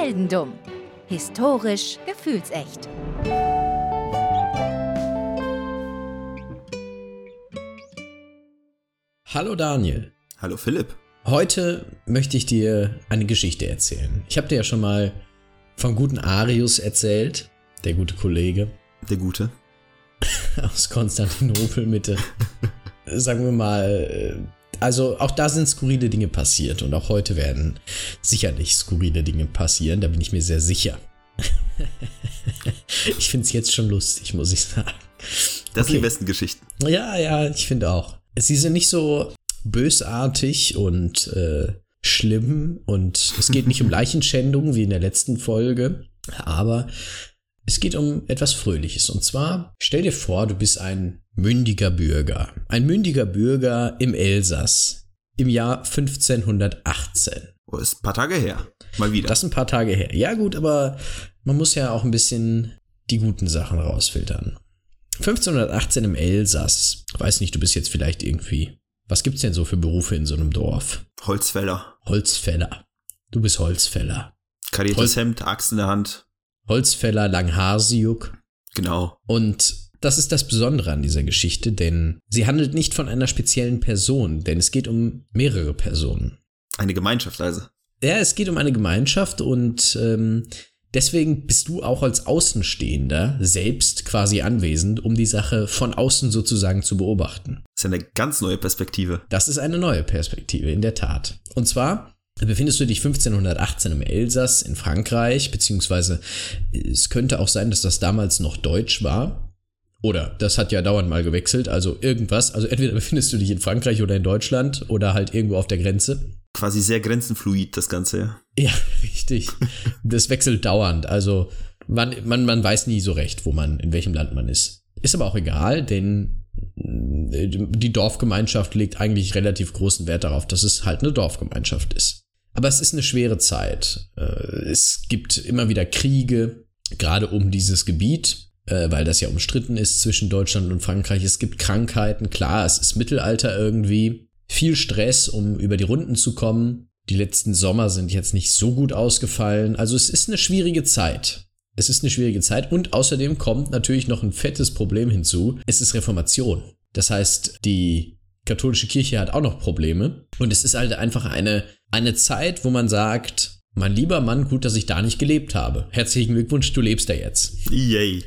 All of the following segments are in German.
Heldendumm. Historisch gefühlsecht. Hallo Daniel. Hallo Philipp. Heute möchte ich dir eine Geschichte erzählen. Ich habe dir ja schon mal vom guten Arius erzählt, der gute Kollege. Der gute. Aus Konstantinopel Mitte. Sagen wir mal, also auch da sind skurrile Dinge passiert und auch heute werden sicherlich skurrile Dinge passieren, da bin ich mir sehr sicher. ich finde es jetzt schon lustig, muss ich sagen. Das okay. sind die besten Geschichten. Ja, ja, ich finde auch. Sie sind nicht so bösartig und äh, schlimm und es geht nicht um Leichenschändung wie in der letzten Folge, aber es geht um etwas Fröhliches. Und zwar, stell dir vor, du bist ein mündiger Bürger. Ein mündiger Bürger im Elsass im Jahr 1518. Oh, ist ein paar Tage her. Mal wieder. Das ist ein paar Tage her. Ja, gut, aber man muss ja auch ein bisschen die guten Sachen rausfiltern. 1518 im Elsass. Weiß nicht, du bist jetzt vielleicht irgendwie. Was gibt's denn so für Berufe in so einem Dorf? Holzfäller. Holzfäller. Du bist Holzfäller. Kariertes Holz Hemd, Axt in der Hand. Holzfäller, Langhaarsiuk. Genau. Und das ist das Besondere an dieser Geschichte, denn sie handelt nicht von einer speziellen Person, denn es geht um mehrere Personen. Eine Gemeinschaft also. Ja, es geht um eine Gemeinschaft und ähm, deswegen bist du auch als Außenstehender selbst quasi anwesend, um die Sache von außen sozusagen zu beobachten. Das ist eine ganz neue Perspektive. Das ist eine neue Perspektive, in der Tat. Und zwar befindest du dich 1518 im Elsass in Frankreich, beziehungsweise es könnte auch sein, dass das damals noch Deutsch war. Oder das hat ja dauernd mal gewechselt, also irgendwas. Also entweder befindest du dich in Frankreich oder in Deutschland oder halt irgendwo auf der Grenze. Quasi sehr grenzenfluid, das Ganze, ja. Ja, richtig. das wechselt dauernd. Also man, man, man weiß nie so recht, wo man, in welchem Land man ist. Ist aber auch egal, denn äh, die Dorfgemeinschaft legt eigentlich relativ großen Wert darauf, dass es halt eine Dorfgemeinschaft ist. Aber es ist eine schwere Zeit. Äh, es gibt immer wieder Kriege, gerade um dieses Gebiet äh, weil das ja umstritten ist zwischen Deutschland und Frankreich. Es gibt Krankheiten, klar, es ist Mittelalter irgendwie. Viel Stress, um über die Runden zu kommen. Die letzten Sommer sind jetzt nicht so gut ausgefallen. Also es ist eine schwierige Zeit. Es ist eine schwierige Zeit und außerdem kommt natürlich noch ein fettes Problem hinzu. Es ist Reformation. Das heißt, die katholische Kirche hat auch noch Probleme und es ist halt einfach eine, eine Zeit, wo man sagt, mein lieber Mann, gut, dass ich da nicht gelebt habe. Herzlichen Glückwunsch, du lebst da jetzt. Yay.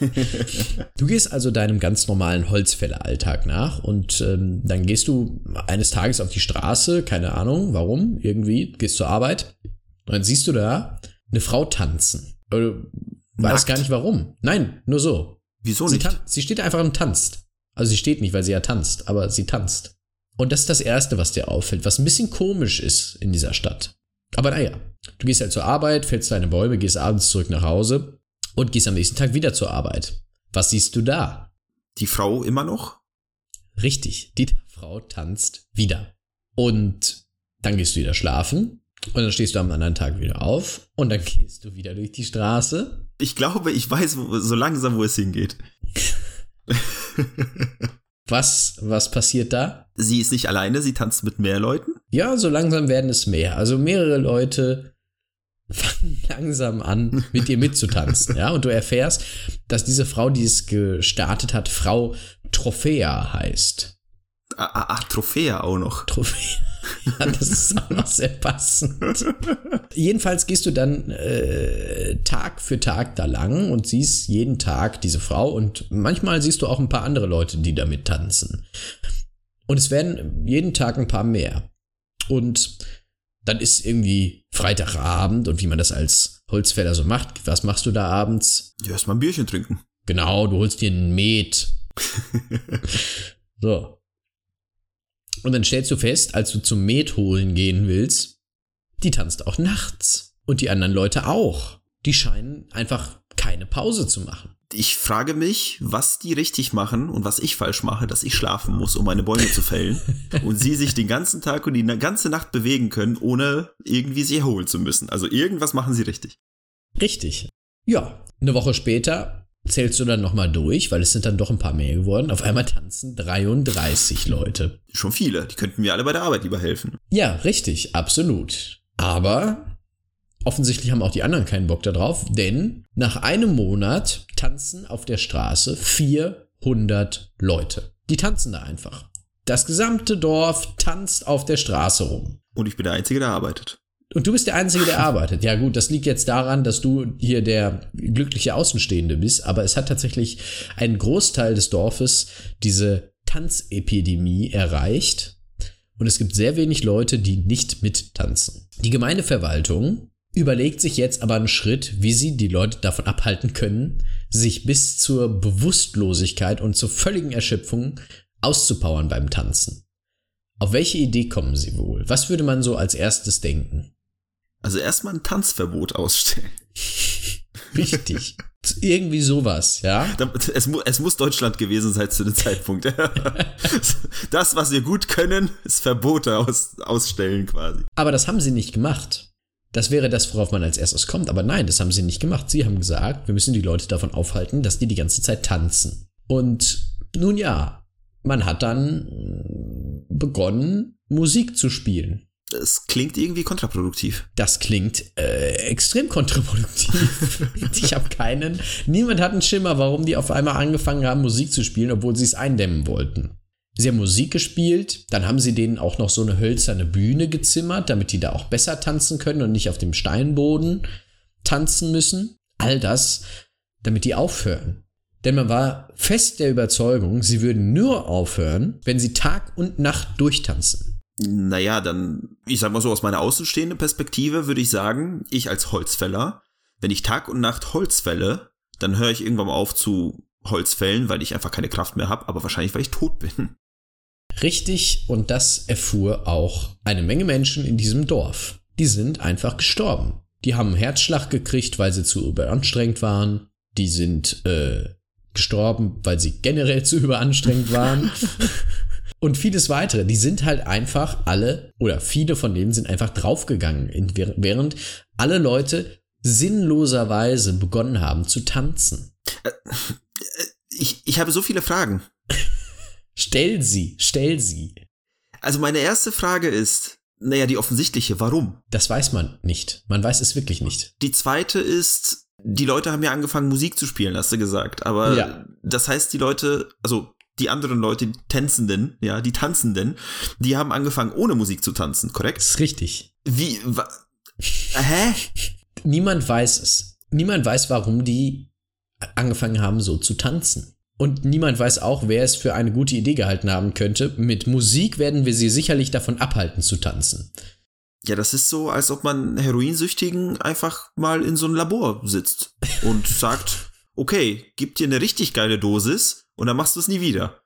du gehst also deinem ganz normalen Holzfälleralltag nach und ähm, dann gehst du eines Tages auf die Straße, keine Ahnung, warum, irgendwie, gehst zur Arbeit und dann siehst du da eine Frau tanzen. Du weißt gar nicht warum. Nein, nur so. Wieso sie nicht? Sie steht einfach und tanzt. Also sie steht nicht, weil sie ja tanzt, aber sie tanzt. Und das ist das Erste, was dir auffällt, was ein bisschen komisch ist in dieser Stadt. Aber naja, du gehst halt zur Arbeit, fällst deine Bäume, gehst abends zurück nach Hause und gehst am nächsten Tag wieder zur Arbeit. Was siehst du da? Die Frau immer noch? Richtig, die Frau tanzt wieder. Und dann gehst du wieder schlafen und dann stehst du am anderen Tag wieder auf und dann gehst du wieder durch die Straße. Ich glaube, ich weiß so langsam, wo es hingeht. Was, was passiert da? Sie ist nicht alleine, sie tanzt mit mehr Leuten? Ja, so langsam werden es mehr. Also mehrere Leute fangen langsam an, mit dir mitzutanzen. ja, und du erfährst, dass diese Frau, die es gestartet hat, Frau Trophäa heißt. Ach, ah, ah, Trophäa auch noch. Trophäa. Ja, das ist auch noch sehr passend. Jedenfalls gehst du dann äh, Tag für Tag da lang und siehst jeden Tag diese Frau und manchmal siehst du auch ein paar andere Leute, die damit tanzen. Und es werden jeden Tag ein paar mehr. Und dann ist irgendwie Freitagabend und wie man das als Holzfäller so macht. Was machst du da abends? Ja, erstmal ein Bierchen trinken. Genau, du holst dir ein Met. so. Und dann stellst du fest, als du zum Met holen gehen willst, die tanzt auch nachts. Und die anderen Leute auch. Die scheinen einfach keine Pause zu machen. Ich frage mich, was die richtig machen und was ich falsch mache, dass ich schlafen muss, um meine Bäume zu fällen. und sie sich den ganzen Tag und die ganze Nacht bewegen können, ohne irgendwie sie erholen zu müssen. Also irgendwas machen sie richtig. Richtig. Ja, eine Woche später zählst du dann nochmal durch, weil es sind dann doch ein paar mehr geworden. Auf einmal tanzen 33 Leute. Schon viele. Die könnten mir alle bei der Arbeit lieber helfen. Ja, richtig, absolut. Aber offensichtlich haben auch die anderen keinen Bock darauf, denn nach einem Monat tanzen auf der Straße 400 Leute. Die tanzen da einfach. Das gesamte Dorf tanzt auf der Straße rum. Und ich bin der Einzige, der arbeitet. Und du bist der Einzige, der arbeitet. Ja gut, das liegt jetzt daran, dass du hier der glückliche Außenstehende bist, aber es hat tatsächlich einen Großteil des Dorfes diese Tanzepidemie erreicht. Und es gibt sehr wenig Leute, die nicht mittanzen. Die Gemeindeverwaltung überlegt sich jetzt aber einen Schritt, wie sie die Leute davon abhalten können, sich bis zur Bewusstlosigkeit und zur völligen Erschöpfung auszupowern beim Tanzen. Auf welche Idee kommen sie wohl? Was würde man so als erstes denken? Also erstmal ein Tanzverbot ausstellen. Richtig. Irgendwie sowas, ja. Es, mu es muss Deutschland gewesen sein zu dem Zeitpunkt. das, was wir gut können, ist Verbote aus ausstellen quasi. Aber das haben sie nicht gemacht. Das wäre das, worauf man als erstes kommt. Aber nein, das haben sie nicht gemacht. Sie haben gesagt, wir müssen die Leute davon aufhalten, dass die die ganze Zeit tanzen. Und nun ja, man hat dann begonnen, Musik zu spielen. Das klingt irgendwie kontraproduktiv. Das klingt äh, extrem kontraproduktiv. ich habe keinen. Niemand hat einen Schimmer, warum die auf einmal angefangen haben, Musik zu spielen, obwohl sie es eindämmen wollten. Sie haben Musik gespielt, dann haben sie denen auch noch so eine hölzerne Bühne gezimmert, damit die da auch besser tanzen können und nicht auf dem Steinboden tanzen müssen. All das, damit die aufhören. Denn man war fest der Überzeugung, sie würden nur aufhören, wenn sie Tag und Nacht durchtanzen. Naja, dann, ich sag mal so, aus meiner außenstehenden Perspektive würde ich sagen, ich als Holzfäller, wenn ich Tag und Nacht Holz fälle, dann höre ich irgendwann mal auf zu Holzfällen, weil ich einfach keine Kraft mehr habe, aber wahrscheinlich, weil ich tot bin. Richtig, und das erfuhr auch eine Menge Menschen in diesem Dorf. Die sind einfach gestorben. Die haben einen Herzschlag gekriegt, weil sie zu überanstrengt waren. Die sind äh, gestorben, weil sie generell zu überanstrengt waren. und vieles weitere. Die sind halt einfach alle, oder viele von denen sind einfach draufgegangen, während alle Leute sinnloserweise begonnen haben zu tanzen. Äh, ich, ich habe so viele Fragen. stell sie, stell sie. Also meine erste Frage ist, naja, die offensichtliche, warum? Das weiß man nicht. Man weiß es wirklich nicht. Die zweite ist, die Leute haben ja angefangen, Musik zu spielen, hast du gesagt. Aber ja. das heißt, die Leute, also die anderen Leute, die Tänzenden, ja, die Tanzenden, die haben angefangen, ohne Musik zu tanzen, korrekt? Das ist richtig. Wie, wa, hä? Niemand weiß es. Niemand weiß, warum die angefangen haben, so zu tanzen. Und niemand weiß auch, wer es für eine gute Idee gehalten haben könnte. Mit Musik werden wir sie sicherlich davon abhalten zu tanzen. Ja, das ist so, als ob man Heroinsüchtigen einfach mal in so ein Labor sitzt und sagt, okay, gib dir eine richtig geile Dosis und dann machst du es nie wieder.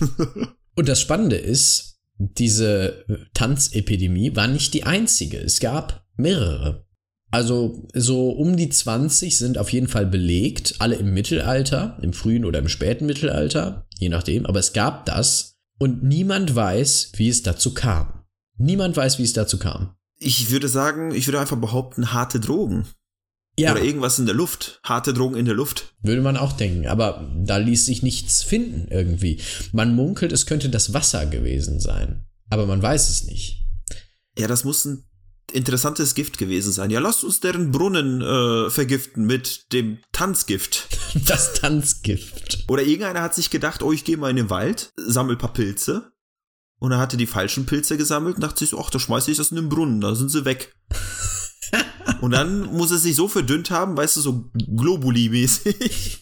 und das Spannende ist, diese Tanzepidemie war nicht die einzige. Es gab mehrere. Also so um die 20 sind auf jeden Fall belegt, alle im Mittelalter, im frühen oder im späten Mittelalter, je nachdem, aber es gab das und niemand weiß, wie es dazu kam. Niemand weiß, wie es dazu kam. Ich würde sagen, ich würde einfach behaupten, harte Drogen. Ja. Oder irgendwas in der Luft. Harte Drogen in der Luft. Würde man auch denken, aber da ließ sich nichts finden irgendwie. Man munkelt, es könnte das Wasser gewesen sein. Aber man weiß es nicht. Ja, das muss ein interessantes Gift gewesen sein. Ja, lasst uns deren Brunnen äh, vergiften mit dem Tanzgift. Das Tanzgift. Oder irgendeiner hat sich gedacht, oh, ich gehe mal in den Wald, sammel paar Pilze. Und er hatte die falschen Pilze gesammelt und dachte sich, ach, da schmeiße ich das in den Brunnen, da sind sie weg. und dann muss es sich so verdünnt haben, weißt du, so Globuli-mäßig.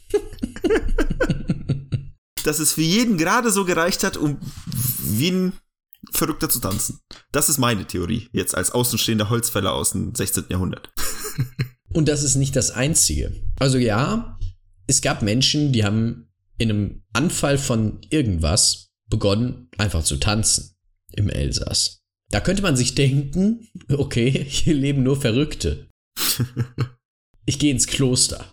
dass es für jeden gerade so gereicht hat, um wie ein verrückter zu tanzen. Das ist meine Theorie, jetzt als außenstehender Holzfäller aus dem 16. Jahrhundert. Und das ist nicht das Einzige. Also ja, es gab Menschen, die haben in einem Anfall von irgendwas begonnen, einfach zu tanzen im Elsass. Da könnte man sich denken, okay, hier leben nur Verrückte. Ich gehe ins Kloster.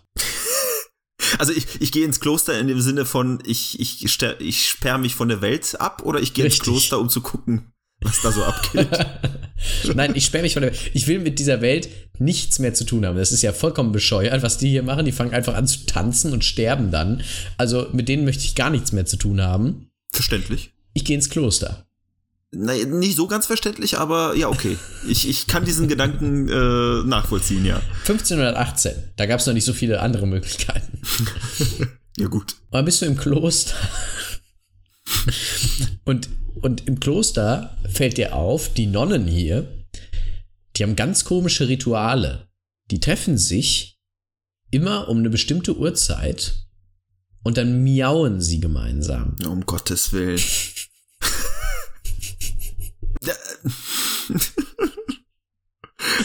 Also ich, ich gehe ins Kloster in dem Sinne von, ich, ich, ich sperre mich von der Welt ab oder ich gehe ins Kloster, um zu gucken, was da so abgeht. Nein, ich sperre mich von der Welt. Ich will mit dieser Welt nichts mehr zu tun haben. Das ist ja vollkommen bescheuert, was die hier machen. Die fangen einfach an zu tanzen und sterben dann. Also mit denen möchte ich gar nichts mehr zu tun haben. Verständlich. Ich gehe ins Kloster. Naja, nicht so ganz verständlich, aber ja, okay. Ich, ich kann diesen Gedanken äh, nachvollziehen, ja. 1518, da gab es noch nicht so viele andere Möglichkeiten. ja, gut. Aber bist du im Kloster. und, und im Kloster fällt dir auf, die Nonnen hier, die haben ganz komische Rituale. Die treffen sich immer um eine bestimmte Uhrzeit und dann miauen sie gemeinsam. Um Gottes Willen.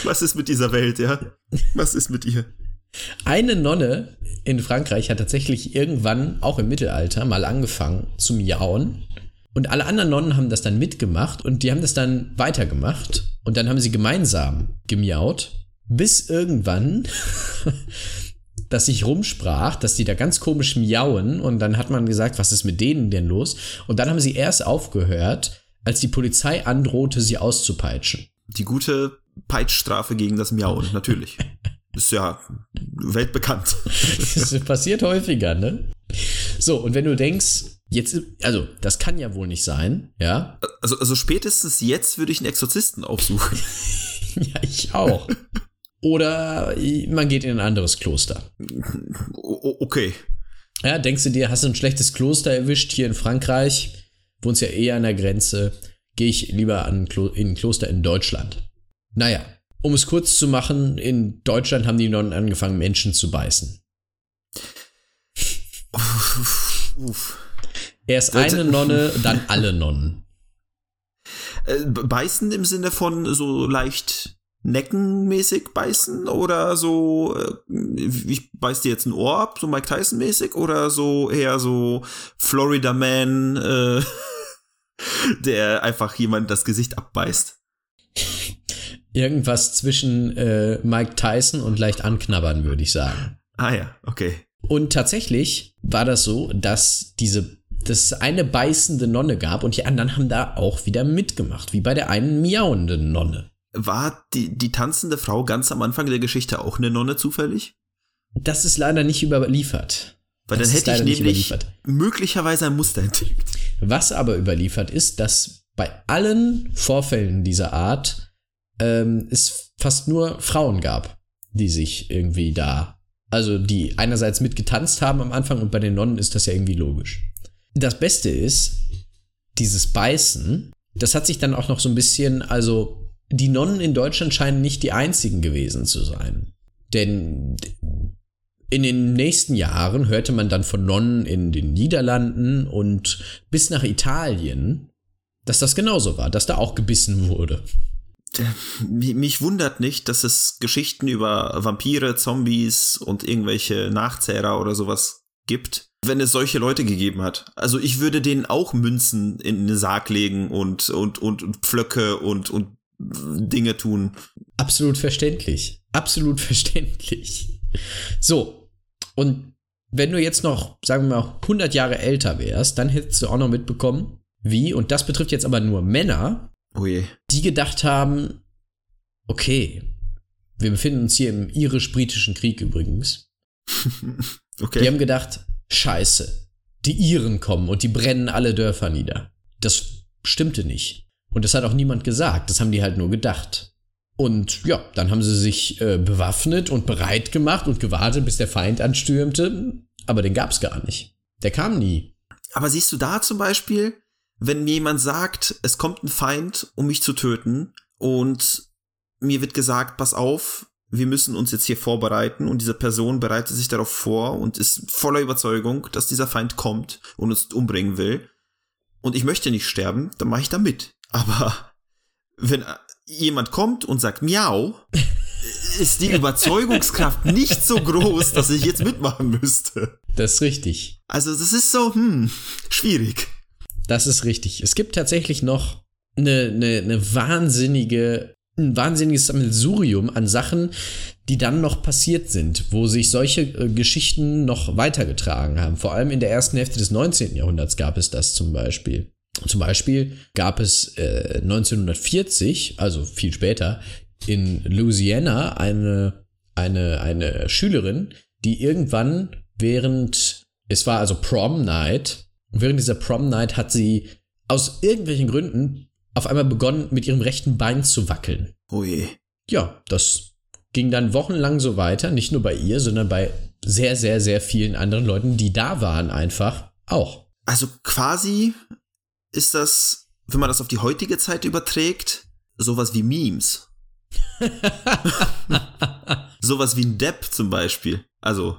Was ist mit dieser Welt, ja? Was ist mit ihr? Eine Nonne in Frankreich hat tatsächlich irgendwann, auch im Mittelalter, mal angefangen zu miauen. Und alle anderen Nonnen haben das dann mitgemacht und die haben das dann weitergemacht. Und dann haben sie gemeinsam gemiaut, bis irgendwann das sich rumsprach, dass die da ganz komisch miauen. Und dann hat man gesagt, was ist mit denen denn los? Und dann haben sie erst aufgehört, als die Polizei androhte, sie auszupeitschen. Die gute Peitschstrafe gegen das Miauen, natürlich. Ist ja weltbekannt. Das passiert häufiger, ne? So, und wenn du denkst, jetzt, also, das kann ja wohl nicht sein, ja? Also, also spätestens jetzt würde ich einen Exorzisten aufsuchen. ja, ich auch. Oder man geht in ein anderes Kloster. Okay. Ja, denkst du dir, hast du ein schlechtes Kloster erwischt hier in Frankreich? Wohnst ja eher an der Grenze. Gehe ich lieber an Klo in ein Kloster in Deutschland. Naja, um es kurz zu machen, in Deutschland haben die Nonnen angefangen, Menschen zu beißen. Uff. Erst eine Nonne, dann alle Nonnen. Äh, beißen im Sinne von so leicht neckenmäßig beißen oder so, äh, ich beiß dir jetzt ein Ohr ab, so Mike Tyson mäßig oder so eher so Florida Man, äh, der einfach jemand das Gesicht abbeißt. Irgendwas zwischen äh, Mike Tyson und leicht anknabbern, würde ich sagen. Ah ja, okay. Und tatsächlich war das so, dass diese dass es eine beißende Nonne gab und die anderen haben da auch wieder mitgemacht, wie bei der einen miauenden Nonne. War die, die tanzende Frau ganz am Anfang der Geschichte auch eine Nonne zufällig? Das ist leider nicht überliefert. Weil das dann hätte ich nämlich möglicherweise ein Muster entdeckt. Was aber überliefert ist, dass bei allen Vorfällen dieser Art ähm, es fast nur Frauen gab, die sich irgendwie da, also die einerseits mitgetanzt haben am Anfang und bei den Nonnen ist das ja irgendwie logisch. Das Beste ist, dieses Beißen, das hat sich dann auch noch so ein bisschen, also die Nonnen in Deutschland scheinen nicht die einzigen gewesen zu sein. Denn in den nächsten Jahren hörte man dann von Nonnen in den Niederlanden und bis nach Italien, dass das genauso war, dass da auch gebissen wurde. Mich wundert nicht, dass es Geschichten über Vampire, Zombies und irgendwelche Nachzehrer oder sowas gibt, wenn es solche Leute gegeben hat. Also ich würde denen auch Münzen in den Sarg legen und, und, und, und Pflöcke und, und Dinge tun. Absolut verständlich. Absolut verständlich. So, und wenn du jetzt noch, sagen wir mal, 100 Jahre älter wärst, dann hättest du auch noch mitbekommen, wie, und das betrifft jetzt aber nur Männer, oh die gedacht haben, okay, wir befinden uns hier im irisch-britischen Krieg übrigens. okay. Die haben gedacht, scheiße, die Iren kommen und die brennen alle Dörfer nieder. Das stimmte nicht. Und das hat auch niemand gesagt, das haben die halt nur gedacht. Und ja, dann haben sie sich äh, bewaffnet und bereit gemacht und gewartet, bis der Feind anstürmte. Aber den gab es gar nicht. Der kam nie. Aber siehst du da zum Beispiel, wenn mir jemand sagt, es kommt ein Feind, um mich zu töten, und mir wird gesagt, pass auf, wir müssen uns jetzt hier vorbereiten, und diese Person bereitet sich darauf vor und ist voller Überzeugung, dass dieser Feind kommt und uns umbringen will, und ich möchte nicht sterben, dann mache ich da mit. Aber wenn jemand kommt und sagt Miau, ist die Überzeugungskraft nicht so groß, dass ich jetzt mitmachen müsste. Das ist richtig. Also das ist so, hm, schwierig. Das ist richtig. Es gibt tatsächlich noch eine, eine, eine wahnsinnige, ein wahnsinniges Sammelsurium an Sachen, die dann noch passiert sind, wo sich solche äh, Geschichten noch weitergetragen haben. Vor allem in der ersten Hälfte des 19. Jahrhunderts gab es das zum Beispiel. Zum Beispiel gab es äh, 1940, also viel später, in Louisiana eine, eine, eine Schülerin, die irgendwann während, es war also Prom Night, während dieser Prom Night hat sie aus irgendwelchen Gründen auf einmal begonnen, mit ihrem rechten Bein zu wackeln. Oh je. Ja, das ging dann wochenlang so weiter, nicht nur bei ihr, sondern bei sehr, sehr, sehr vielen anderen Leuten, die da waren, einfach auch. Also quasi ist das, wenn man das auf die heutige Zeit überträgt, sowas wie Memes. sowas wie ein Depp zum Beispiel. Also.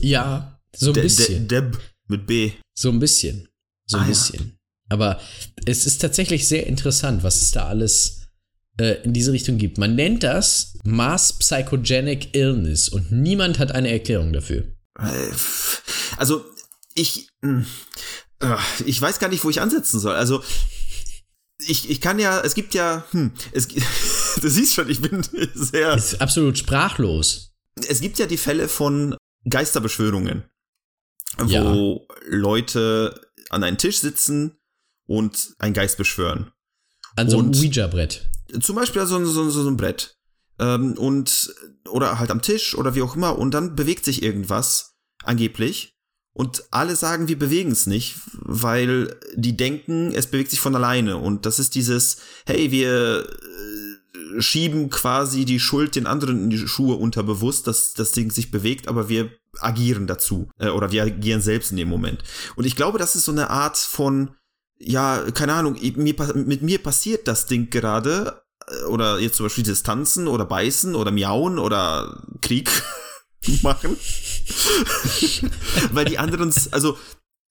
Ja, so ein De bisschen. De Deb mit B. So ein bisschen. So ein Ah, ja. bisschen. Aber es ist tatsächlich sehr interessant, was es da alles äh, in diese Richtung gibt. Man nennt das Mass Psychogenic Illness und niemand hat eine Erklärung dafür. Äh, Also, ich. mh, äh, Ich weiß gar nicht, wo ich ansetzen soll. Also. Ich, ich kann ja, es gibt ja, hm, es, du siehst schon, ich bin sehr, Ist absolut sprachlos. es gibt ja die Fälle von Geisterbeschwörungen, wo Ja. Leute an einen Tisch sitzen und einen Geist beschwören. An so einem Ouija-Brett. Zum Beispiel so, so, so, so ein Brett. Ähm, und, oder halt am Tisch oder wie auch immer. Und dann bewegt sich irgendwas, angeblich. Und alle sagen, wir bewegen es nicht, weil die denken, es bewegt sich von alleine. Und das ist dieses, hey, wir schieben quasi die Schuld den anderen in die Schuhe unterbewusst, dass das Ding sich bewegt, aber wir agieren dazu. Äh, oder wir agieren selbst in dem Moment. Und ich glaube, das ist so eine Art von, ja, keine Ahnung, mir, mit mir passiert das Ding gerade, äh, oder jetzt zum Beispiel das Tanzen oder Beißen oder Miauen oder Krieg machen. weil die anderen, also,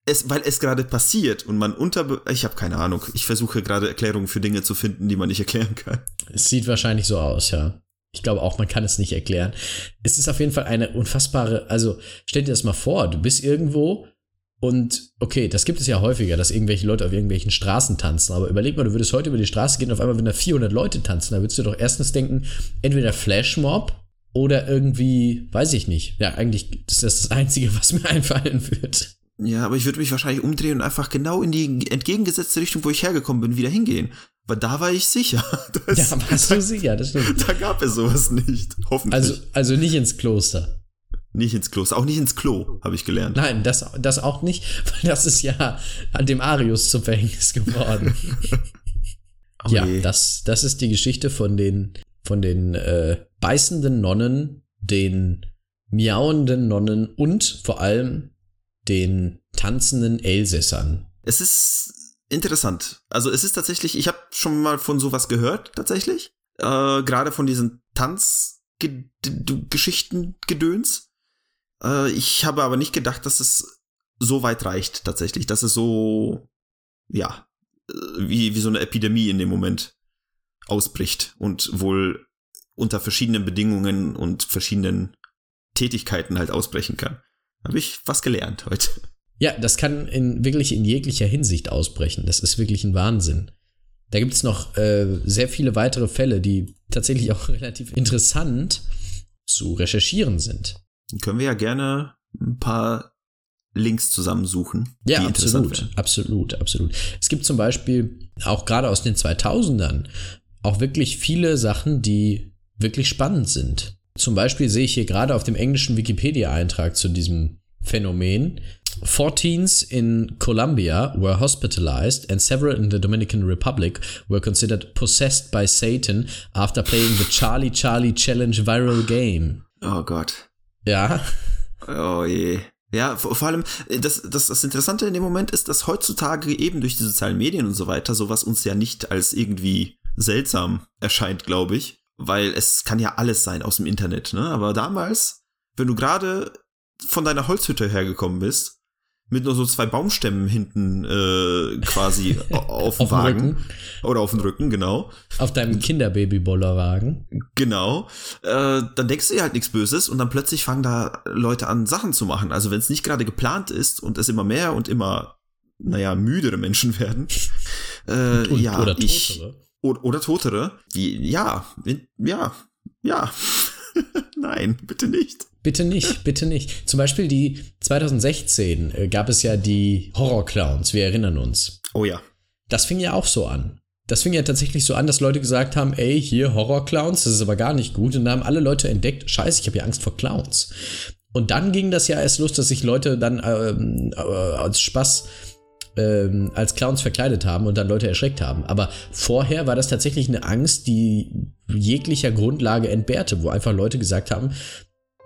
es, weil es gerade passiert und man unter, ich habe keine Ahnung, ich versuche gerade Erklärungen für Dinge zu finden, die man nicht erklären kann. Es sieht wahrscheinlich so aus, ja. Ich glaube auch, man kann es nicht erklären. Es ist auf jeden Fall eine unfassbare, also stell dir das mal vor, du bist irgendwo und okay, das gibt es ja häufiger, dass irgendwelche Leute auf irgendwelchen Straßen tanzen, aber überleg mal, du würdest heute über die Straße gehen und auf einmal würden da 400 Leute tanzen, da würdest du doch erstens denken, entweder Flashmob oder irgendwie, weiß ich nicht. Ja, eigentlich ist das das Einzige, was mir einfallen wird. Ja, aber ich würde mich wahrscheinlich umdrehen und einfach genau in die entgegengesetzte Richtung, wo ich hergekommen bin, wieder hingehen. Weil da war ich sicher. Das, Ja, warst du sicher, das stimmt. da gab es sowas nicht. Hoffentlich. Also, also nicht ins Kloster. nicht ins Kloster, auch nicht ins Klo, habe ich gelernt. Nein, das, das auch nicht, weil das ist ja an dem Arius zum Verhängnis geworden. Oh ja, je. das, das ist die Geschichte von den, von den äh, beißenden Nonnen, den miauenden Nonnen und vor allem den tanzenden Elsässern. Es ist interessant. Also es ist tatsächlich, ich habe schon mal von sowas gehört, tatsächlich. Äh, Gerade von diesen Tanzgeschichten, Gedöns. Äh, ich habe aber nicht gedacht, dass es so weit reicht, tatsächlich. Dass es so, ja, äh, wie, wie so eine Epidemie in dem Moment ausbricht und wohl unter verschiedenen Bedingungen und verschiedenen Tätigkeiten halt ausbrechen kann. Habe ich was gelernt heute. Ja, das kann in, wirklich in jeglicher Hinsicht ausbrechen. Das ist wirklich ein Wahnsinn. Da gibt es noch äh, sehr viele weitere Fälle, die tatsächlich auch relativ interessant zu recherchieren sind. Können wir ja gerne ein paar Links zusammensuchen. Ja, absolut, absolut, absolut. Es gibt zum Beispiel auch gerade aus den 2000ern auch wirklich viele Sachen, die wirklich spannend sind. Zum Beispiel sehe ich hier gerade auf dem englischen Wikipedia-Eintrag zu diesem Phänomen. Four teens in Colombia were hospitalized and several in the Dominican Republic were considered possessed by Satan after playing the Charlie Charlie Challenge viral game. Oh Gott. Ja, Oh je. Ja, vor, vor allem, äh, das, das, das Interessante in dem Moment ist, dass heutzutage eben durch die sozialen Medien und so weiter sowas uns ja nicht als irgendwie seltsam erscheint, glaube ich. Weil es kann ja alles sein aus dem Internet, ne? Aber damals, wenn du gerade von deiner Holzhütte hergekommen bist, mit nur so zwei Baumstämmen hinten äh, quasi au- auf dem Wagen Rücken, oder auf dem Rücken, genau. auf deinem Kinderbabybollerwagen. Genau. Äh, dann denkst du dir halt nichts Böses und dann plötzlich fangen da Leute an, Sachen zu machen. Also wenn es nicht gerade geplant ist und es immer mehr und immer, naja, müdere Menschen werden. Äh, Und, ja, oder ich, Totere. Oder, oder Totere. Die, ja, ja, ja. Nein, bitte nicht. Bitte nicht, bitte nicht. Zum Beispiel die 2016 äh, gab es ja die Horrorclowns, wir erinnern uns. Oh ja. Das fing ja auch so an. Das fing ja tatsächlich so an, dass Leute gesagt haben, ey, hier Horrorclowns, das ist aber gar nicht gut. Und dann haben alle Leute entdeckt, scheiße, ich habe ja Angst vor Clowns. Und dann ging das ja erst los, dass sich Leute dann ähm, äh, als Spaß ähm, als Clowns verkleidet haben und dann Leute erschreckt haben. Aber vorher war das tatsächlich eine Angst, die jeglicher Grundlage entbehrte, wo einfach Leute gesagt haben,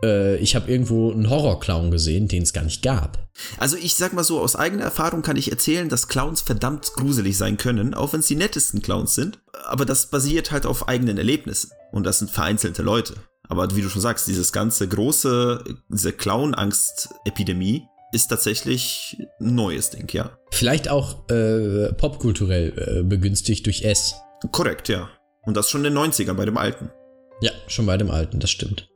äh, ich habe irgendwo einen Horrorclown gesehen, den es gar nicht gab. Also ich sag mal so, aus eigener Erfahrung kann ich erzählen, dass Clowns verdammt gruselig sein können, auch wenn es die nettesten Clowns sind. Aber das basiert halt auf eigenen Erlebnissen. Und das sind vereinzelte Leute. Aber wie du schon sagst, dieses ganze große, diese Clown-Angst-Epidemie ist tatsächlich ein neues Ding, ja. Vielleicht auch äh, popkulturell äh, begünstigt durch S. Korrekt, ja. Und das schon in den 90ern bei dem alten. Ja, schon bei dem alten, das stimmt.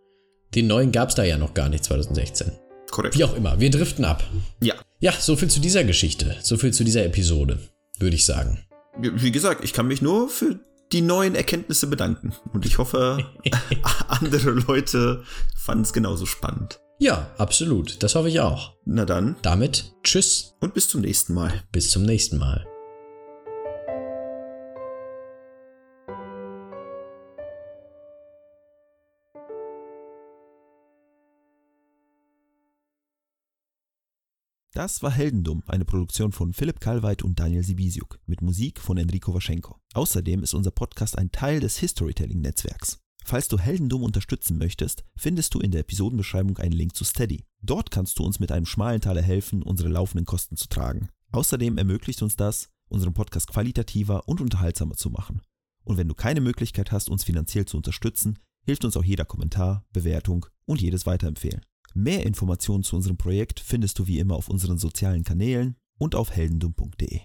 Den neuen gab es da ja noch gar nicht 2016. Korrekt. Wie auch immer, wir driften ab. Ja. Ja, so viel zu dieser Geschichte, so viel zu dieser Episode, würde ich sagen. Wie gesagt, ich kann mich nur für die neuen Erkenntnisse bedanken. Und ich hoffe, andere Leute fanden es genauso spannend. Ja, absolut. Das hoffe ich auch. Na dann. Damit tschüss. Und bis zum nächsten Mal. Bis zum nächsten Mal. Das war Heldendum, eine Produktion von Philipp Kalweit und Daniel Sibisiuk mit Musik von Enrico Waschenko. Außerdem ist unser Podcast ein Teil des Historytelling-Netzwerks. Falls du Heldendum unterstützen möchtest, findest du in der Episodenbeschreibung einen Link zu Steady. Dort kannst du uns mit einem schmalen Taler helfen, unsere laufenden Kosten zu tragen. Außerdem ermöglicht uns das, unseren Podcast qualitativer und unterhaltsamer zu machen. Und wenn du keine Möglichkeit hast, uns finanziell zu unterstützen, hilft uns auch jeder Kommentar, Bewertung und jedes Weiterempfehlen. Mehr Informationen zu unserem Projekt findest du wie immer auf unseren sozialen Kanälen und auf heldendum.de.